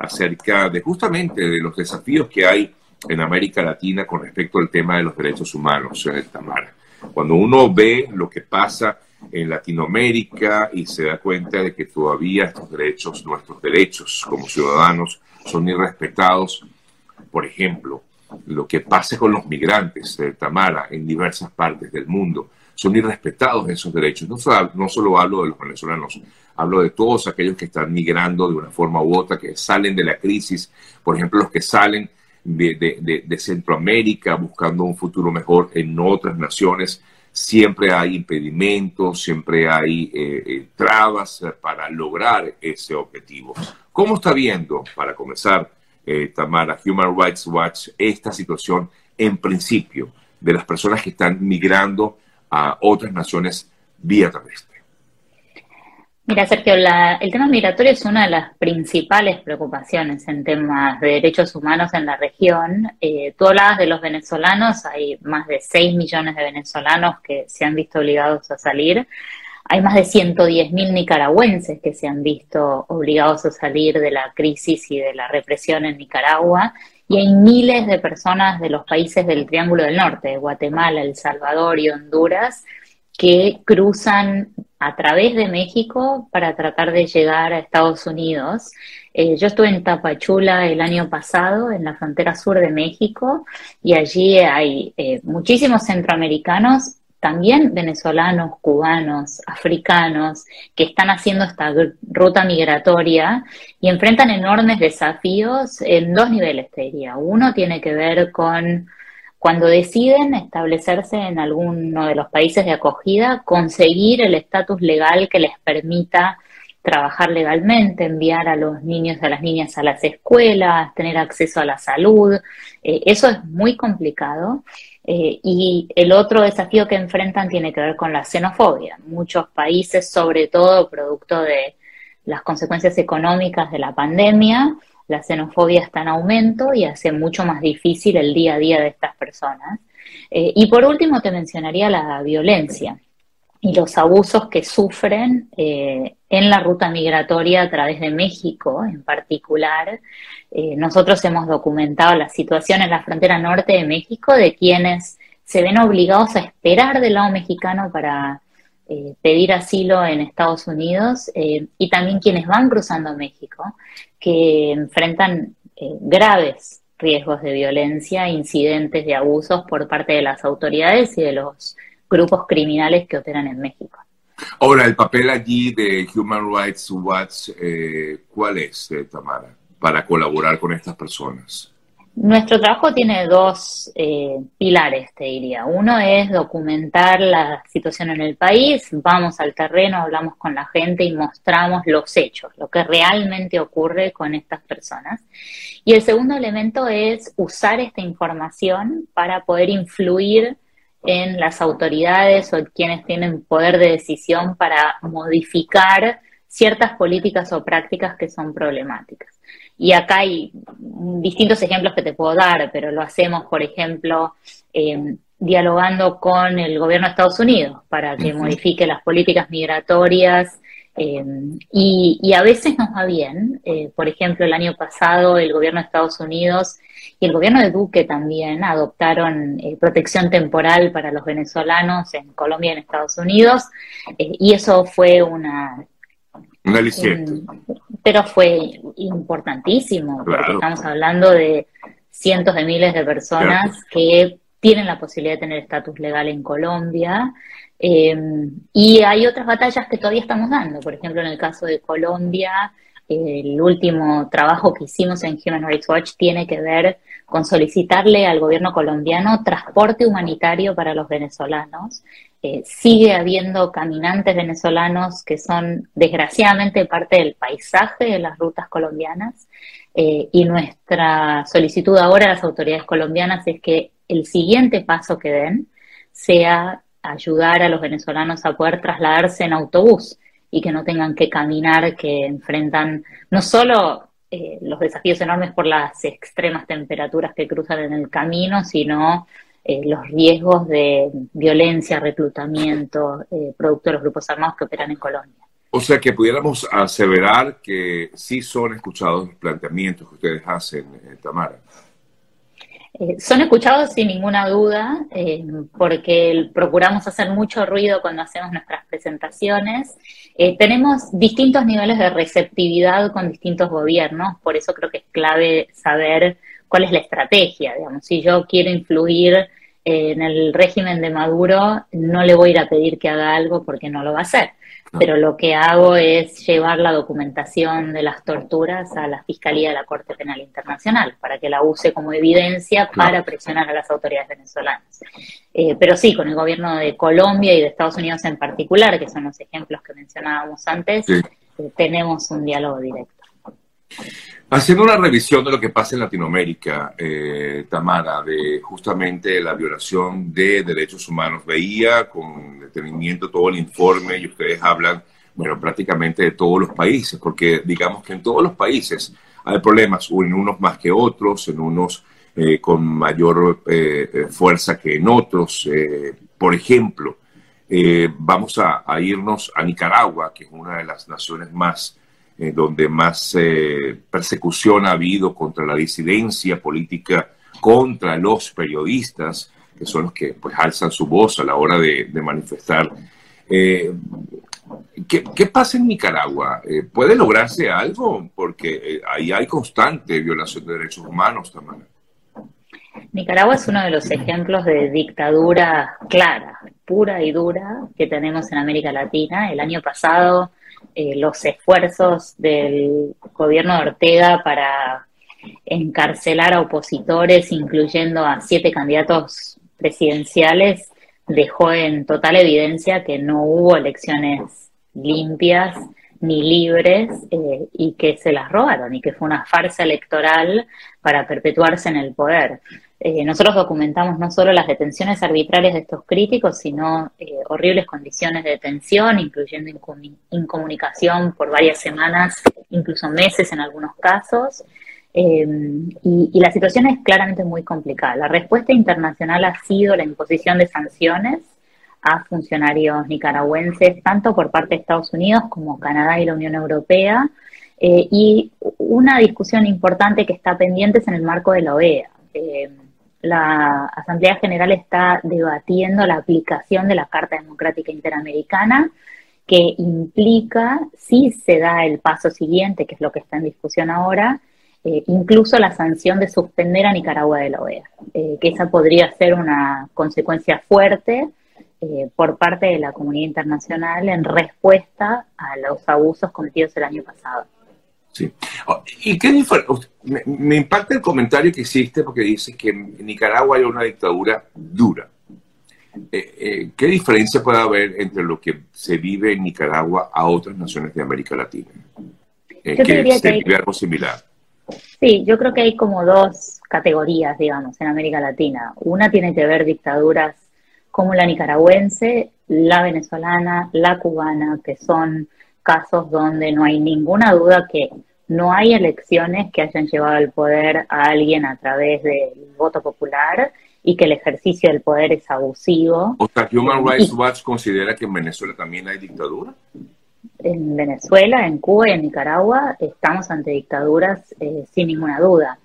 acerca de justamente de los desafíos que hay en América Latina con respecto al tema de los derechos humanos, eh, Tamara. Cuando uno ve lo que pasa en Latinoamérica y se da cuenta de que todavía estos derechos, nuestros derechos como ciudadanos, son irrespetados, por ejemplo, lo que pasa con los migrantes, de Tamara, en diversas partes del mundo, son irrespetados esos derechos. No no solo hablo de los venezolanos, hablo de todos aquellos que están migrando de una forma u otra, que salen de la crisis, por ejemplo, los que salen de, Centroamérica buscando un futuro mejor en otras naciones. Siempre hay impedimentos, siempre hay eh, eh, trabas para lograr ese objetivo. ¿Cómo está viendo, para comenzar, eh, Tamara, Human Rights Watch, esta situación en principio de las personas que están migrando a otras naciones vía terrestre? Mira, Sergio, el tema migratorio es una de las principales preocupaciones en temas de derechos humanos en la región. Eh, tú hablabas de los venezolanos, hay más de 6 millones de venezolanos que se han visto obligados a salir. Hay más de 110.000 nicaragüenses que se han visto obligados a salir de la crisis y de la represión en Nicaragua. Y hay miles de personas de los países del Triángulo del Norte, Guatemala, El Salvador y Honduras, que cruzan a través de México para tratar de llegar a Estados Unidos. Eh, yo estuve en Tapachula el año pasado, en la frontera sur de México, y allí hay eh, muchísimos centroamericanos, también venezolanos, cubanos, africanos, que están haciendo esta ruta migratoria y enfrentan enormes desafíos en dos niveles, te diría. Uno tiene que ver con cuando deciden establecerse en alguno de los países de acogida, conseguir el estatus legal que les permita trabajar legalmente, enviar a los niños y a las niñas a las escuelas, tener acceso a la salud. Eh, eso es muy complicado. Eh, y el otro desafío que enfrentan tiene que ver con la xenofobia. Muchos países, sobre todo producto de las consecuencias económicas de la pandemia, la xenofobia está en aumento y hace mucho más difícil el día a día de estas personas. Eh, y por último te mencionaría la violencia y los abusos que sufren eh, en la ruta migratoria a través de México en particular. Eh, nosotros hemos documentado la situación en la frontera norte de México de quienes se ven obligados a esperar del lado mexicano para eh, pedir asilo en Estados Unidos eh, y también quienes van cruzando México, que enfrentan eh, graves riesgos de violencia, incidentes de abusos por parte de las autoridades y de los grupos criminales que operan en México. Ahora, el papel allí de Human Rights Watch, ¿cuál es, Tamara, para colaborar con estas personas? Nuestro trabajo tiene dos eh, pilares, te diría. Uno es documentar la situación en el país, vamos al terreno, hablamos con la gente y mostramos los hechos, lo que realmente ocurre con estas personas. Y el segundo elemento es usar esta información para poder influir en las autoridades o quienes tienen poder de decisión para modificar ciertas políticas o prácticas que son problemáticas. Y acá hay distintos ejemplos que te puedo dar, pero lo hacemos, por ejemplo, eh, dialogando con el gobierno de Estados Unidos para que modifique las políticas migratorias. Eh, y, a veces nos va bien. Eh, por ejemplo, el año pasado el gobierno de Estados Unidos y el gobierno de Duque también adoptaron protección temporal para los venezolanos en Colombia y en Estados Unidos. y eso fue una un aliciente. pero fue importantísimo, porque estamos hablando de cientos de miles de personas que tienen la posibilidad de tener estatus legal en Colombia. Eh, y hay otras batallas que todavía estamos dando. Por ejemplo, en el caso de Colombia, el último trabajo que hicimos en Human Rights Watch tiene que ver con solicitarle al gobierno colombiano transporte humanitario para los venezolanos. Eh, sigue habiendo caminantes venezolanos que son desgraciadamente parte del paisaje de las rutas colombianas eh, y nuestra solicitud ahora a las autoridades colombianas es que el siguiente paso que den sea ayudar a los venezolanos a poder trasladarse en autobús y que no tengan que caminar, que enfrentan no solo eh, los desafíos enormes por las extremas temperaturas que cruzan en el camino, sino eh, los riesgos de violencia, reclutamiento, eh, producto de los grupos armados que operan en Colombia. O sea que pudiéramos aseverar que sí son escuchados los planteamientos que ustedes hacen, eh, Tamara. Eh, son escuchados sin ninguna duda, eh, porque procuramos hacer mucho ruido cuando hacemos nuestras presentaciones. tenemos distintos niveles de receptividad con distintos gobiernos, por eso creo que es clave saber cuál es la estrategia. Digamos, si yo quiero influir en el régimen de Maduro, no le voy a ir a pedir que haga algo porque no lo va a hacer pero lo que hago es llevar la documentación de las torturas a la Fiscalía de la Corte Penal Internacional para que la use como evidencia para presionar a las autoridades venezolanas. Eh, pero sí, con el gobierno de Colombia y de Estados Unidos en particular, que son los ejemplos que mencionábamos antes, eh, tenemos un diálogo directo. Haciendo una revisión de lo que pasa en Latinoamérica, eh, Tamara, de justamente la violación de derechos humanos, veía con detenimiento todo el informe y ustedes hablan, bueno, prácticamente de todos los países, porque digamos que en todos los países hay problemas, en unos más que otros, en unos eh, con mayor eh, fuerza que en otros. por ejemplo, vamos a, irnos a Nicaragua, que es una de las naciones más eh, donde más eh, persecución ha habido contra la disidencia política, contra los periodistas, que son los que pues alzan su voz a la hora de, manifestar. Eh, ¿qué, pasa en Nicaragua? ¿Puede lograrse algo? Porque ahí hay constante violación de derechos humanos, también. Nicaragua es uno de los ejemplos de dictadura clara, pura y dura que tenemos en América Latina. El año pasado eh, los esfuerzos del gobierno de Ortega para encarcelar a opositores, incluyendo a siete candidatos presidenciales, dejó en total evidencia que no hubo elecciones limpias ni libres eh, y que se las robaron y que fue una farsa electoral para perpetuarse en el poder. Eh, nosotros documentamos no solo las detenciones arbitrarias de estos críticos, sino eh, horribles condiciones de detención, incluyendo incomunicación por varias semanas, incluso meses en algunos casos. Em, y, la situación es claramente muy complicada. La respuesta internacional ha sido la imposición de sanciones a funcionarios nicaragüenses, tanto por parte de Estados Unidos como Canadá y la Unión Europea, eh, y una discusión importante que está pendiente es en el marco de la OEA. Em, la Asamblea General está debatiendo la aplicación de la Carta Democrática Interamericana, que implica, si se da el paso siguiente, que es lo que está en discusión ahora, eh, incluso la sanción de suspender a Nicaragua de la OEA, eh, que esa podría ser una consecuencia fuerte eh, por parte de la comunidad internacional en respuesta a los abusos cometidos el año pasado. Sí. Oh, ¿Y qué me, impacta el comentario que hiciste porque dice que en Nicaragua hay una dictadura dura. Eh, eh, ¿Qué diferencia puede haber entre lo que se vive en Nicaragua a otras naciones de América Latina? Eh, que se vive algo similar. Sí, yo creo que hay como dos categorías, digamos, en América Latina. Una tiene que ver dictaduras como la nicaragüense, la venezolana, la cubana, que son casos donde no hay ninguna duda que no hay elecciones que hayan llevado al poder a alguien a través del voto popular y que el ejercicio del poder es abusivo. O sea, Human Rights Watch considera que en Venezuela también hay dictadura. En Venezuela, en Cuba y en Nicaragua estamos ante dictaduras eh, sin ninguna duda.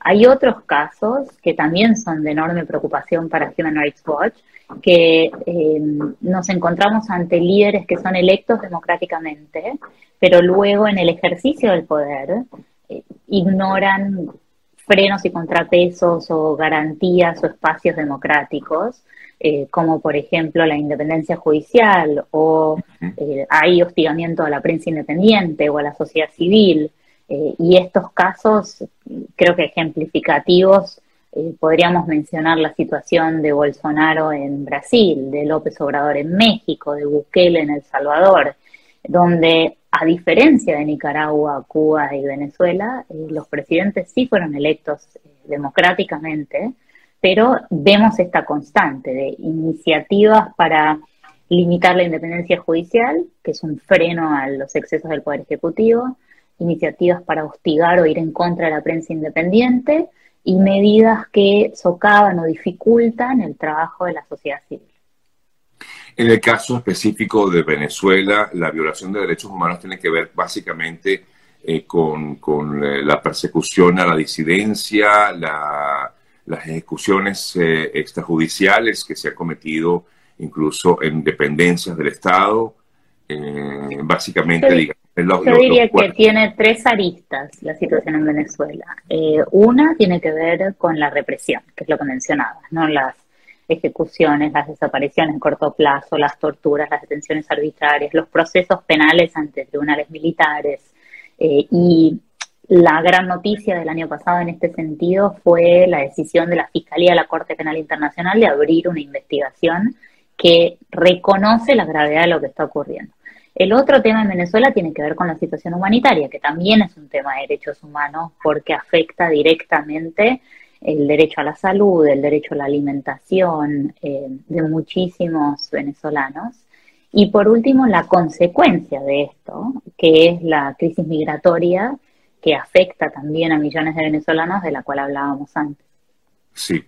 Hay otros casos que también son de enorme preocupación para Human Rights Watch, que eh, nos encontramos ante líderes que son electos democráticamente, pero luego en el ejercicio del poder eh, ignoran frenos y contrapesos o garantías o espacios democráticos, eh, como por ejemplo la independencia judicial o hay hostigamiento a la prensa independiente o a la sociedad civil. y estos casos creo que ejemplificativos eh, podríamos mencionar la situación de Bolsonaro en Brasil, de López Obrador en México, de Bukele en El Salvador, donde a diferencia de Nicaragua, Cuba y Venezuela, eh, los presidentes sí fueron electos eh, democráticamente, pero vemos esta constante de iniciativas para limitar la independencia judicial, que es un freno a los excesos del Poder Ejecutivo, iniciativas para hostigar o ir en contra de la prensa independiente, y medidas que socavan o dificultan el trabajo de la sociedad civil. En el caso específico de Venezuela, la violación de derechos humanos tiene que ver básicamente eh, con, eh, la persecución a la disidencia, las ejecuciones eh, extrajudiciales que se han cometido incluso en dependencias del Estado. básicamente, yo, yo diría que tiene tres aristas la situación en Venezuela. una tiene que ver con la represión, que es lo que mencionabas, ¿no? Las ejecuciones, las desapariciones en corto plazo, las torturas, las detenciones arbitrarias, los procesos penales ante tribunales militares. Eh, y la gran noticia del año pasado en este sentido fue la decisión de la Fiscalía de la Corte Penal Internacional de abrir una investigación que reconoce la gravedad de lo que está ocurriendo. El otro tema en Venezuela tiene que ver con la situación humanitaria, que también es un tema de derechos humanos porque afecta directamente el derecho a la salud, el derecho a la alimentación eh, de muchísimos venezolanos. Y por último, la consecuencia de esto, que es la crisis migratoria que afecta también a millones de venezolanos, de la cual hablábamos antes. Sí.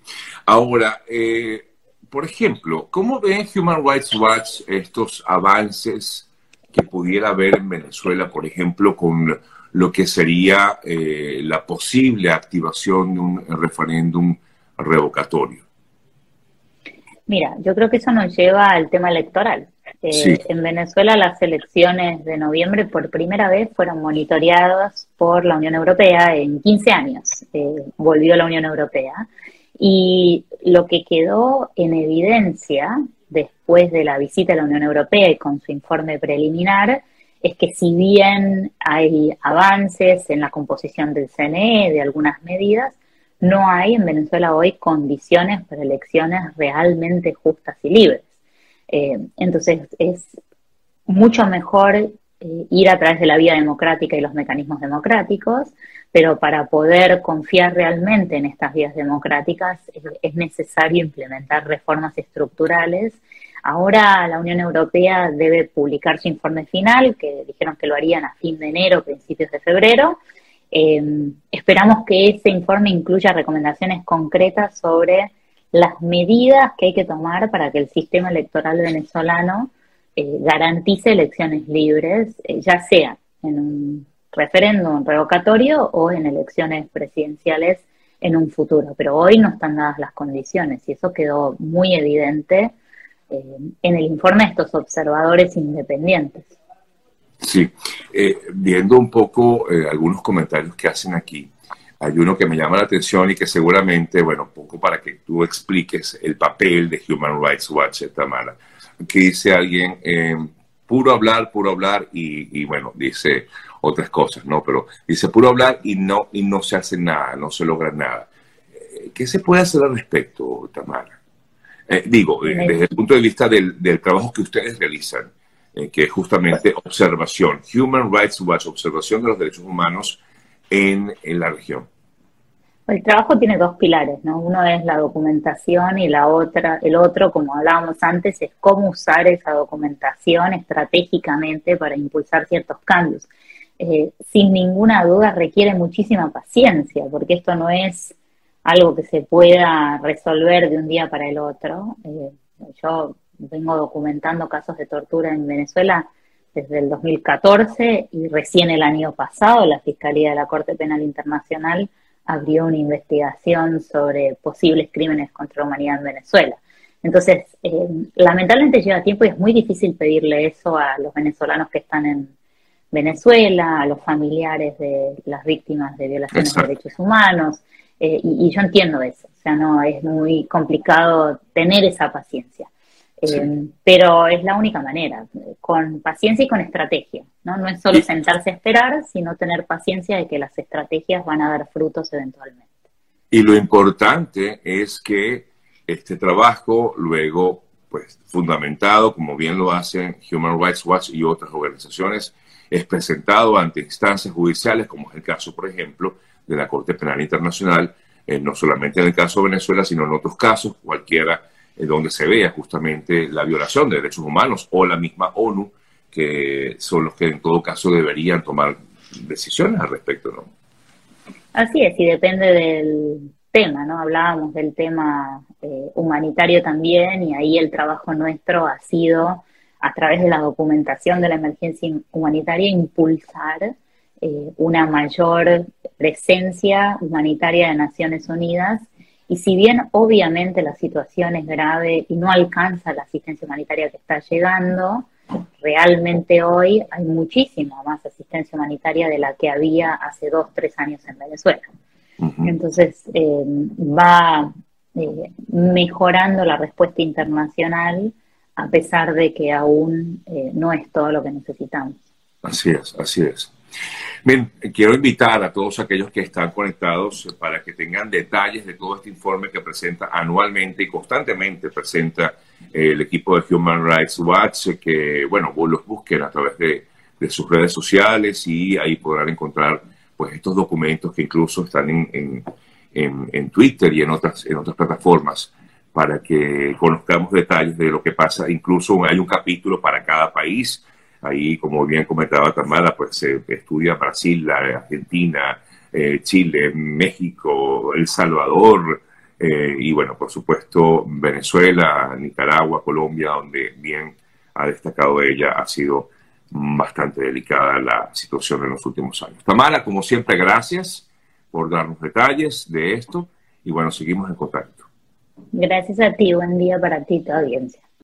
Ahora, eh, por ejemplo, ¿cómo ve Human Rights Watch estos avances que pudiera haber en Venezuela, por ejemplo, con lo que sería eh, la posible activación de un referéndum revocatorio. Mira, yo creo que eso nos lleva al tema electoral. Eh, en Venezuela las elecciones de noviembre por primera vez fueron monitoreadas por la Unión Europea en 15 años. Eh, volvió la Unión Europea. Y lo que quedó en evidencia después de la visita a la Unión Europea y con su informe preliminar es que si bien hay avances en la composición del CNE, de algunas medidas, no hay en Venezuela hoy condiciones para elecciones realmente justas y libres. Eh, entonces es mucho mejor eh, ir a través de la vía democrática y los mecanismos democráticos, pero para poder confiar realmente en estas vías democráticas es necesario implementar reformas estructurales Ahora la Unión Europea debe publicar su informe final, que dijeron que lo harían a fin de enero, principios de febrero. Em, esperamos que ese informe incluya recomendaciones concretas sobre las medidas que hay que tomar para que el sistema electoral venezolano eh, garantice elecciones libres, eh, ya sea en un referéndum revocatorio o en elecciones presidenciales en un futuro. Pero hoy no están dadas las condiciones y eso quedó muy evidente eh, en el informe de estos observadores independientes. Sí, eh, viendo un poco algunos comentarios que hacen aquí, hay uno que me llama la atención y que seguramente, bueno, un poco para que tú expliques el papel de Human Rights Watch, Tamara, que dice alguien, puro hablar, puro hablar y, y, bueno, dice otras cosas, ¿no? Pero dice puro hablar y no, y no se hace nada, no se logra nada. ¿Qué se puede hacer al respecto, Tamara? Eh, digo, eh, desde el punto de vista del, trabajo que ustedes realizan, eh, que es justamente observación, Human Rights Watch, observación de los derechos humanos en, la región. El trabajo tiene dos pilares, ¿no? Uno es la documentación y la otra, el otro, como hablábamos antes, es cómo usar esa documentación estratégicamente para impulsar ciertos cambios. sin ninguna duda requiere muchísima paciencia, porque esto no es algo que se pueda resolver de un día para el otro. Eh, yo vengo documentando casos de tortura en Venezuela desde el 2014 y recién el año pasado la Fiscalía de la Corte Penal Internacional abrió una investigación sobre posibles crímenes contra la humanidad en Venezuela. Entonces, eh, lamentablemente lleva tiempo y es muy difícil pedirle eso a los venezolanos que están en Venezuela, a los familiares de las víctimas de violaciones de derechos humanos. Eh, y, yo entiendo eso, o sea, no es muy complicado tener esa paciencia. Eh, pero es la única manera, con paciencia y con estrategia, ¿no? No es solo sentarse a esperar, sino tener paciencia de que las estrategias van a dar frutos eventualmente. Y lo importante es que este trabajo luego, pues fundamentado, como bien lo hacen Human Rights Watch y otras organizaciones, es presentado ante instancias judiciales, como es el caso, por ejemplo, de la Corte Penal Internacional, eh, no solamente en el caso de Venezuela, sino en otros casos, cualquiera donde se vea justamente la violación de derechos humanos o la misma ONU, que son los que en todo caso deberían tomar decisiones al respecto, ¿no? Así es, y depende del tema, ¿no? Hablábamos del tema eh, humanitario también y ahí el trabajo nuestro ha sido, a través de la documentación de la emergencia humanitaria, impulsar eh, una mayor presencia humanitaria de Naciones Unidas. Y si bien obviamente la situación es grave y no alcanza la asistencia humanitaria que está llegando, realmente hoy hay muchísima más asistencia humanitaria de la que había hace dos, tres años en Venezuela. Entonces, eh, va eh, mejorando la respuesta internacional a pesar de que aún eh, no es todo lo que necesitamos. Así es, así es. Bien, quiero invitar a todos aquellos que están conectados para que tengan detalles de todo este informe que presenta anualmente y constantemente presenta el equipo de Human Rights Watch, que, bueno, los busquen a través de, sus redes sociales y ahí podrán encontrar pues estos documentos que incluso están en en, Twitter y en otras, en otras plataformas para que conozcamos detalles de lo que pasa. Incluso hay un capítulo para cada país. Ahí, como bien comentaba Tamara, pues se estudia Brasil, Argentina, eh, Chile, México, El Salvador eh, y, bueno, por supuesto, Venezuela, Nicaragua, Colombia, donde bien ha destacado ella, ha sido bastante delicada la situación en los últimos años. Tamara, como siempre, gracias por darnos detalles de esto y bueno, seguimos en contacto. Gracias a ti, buen día para ti, tu audiencia.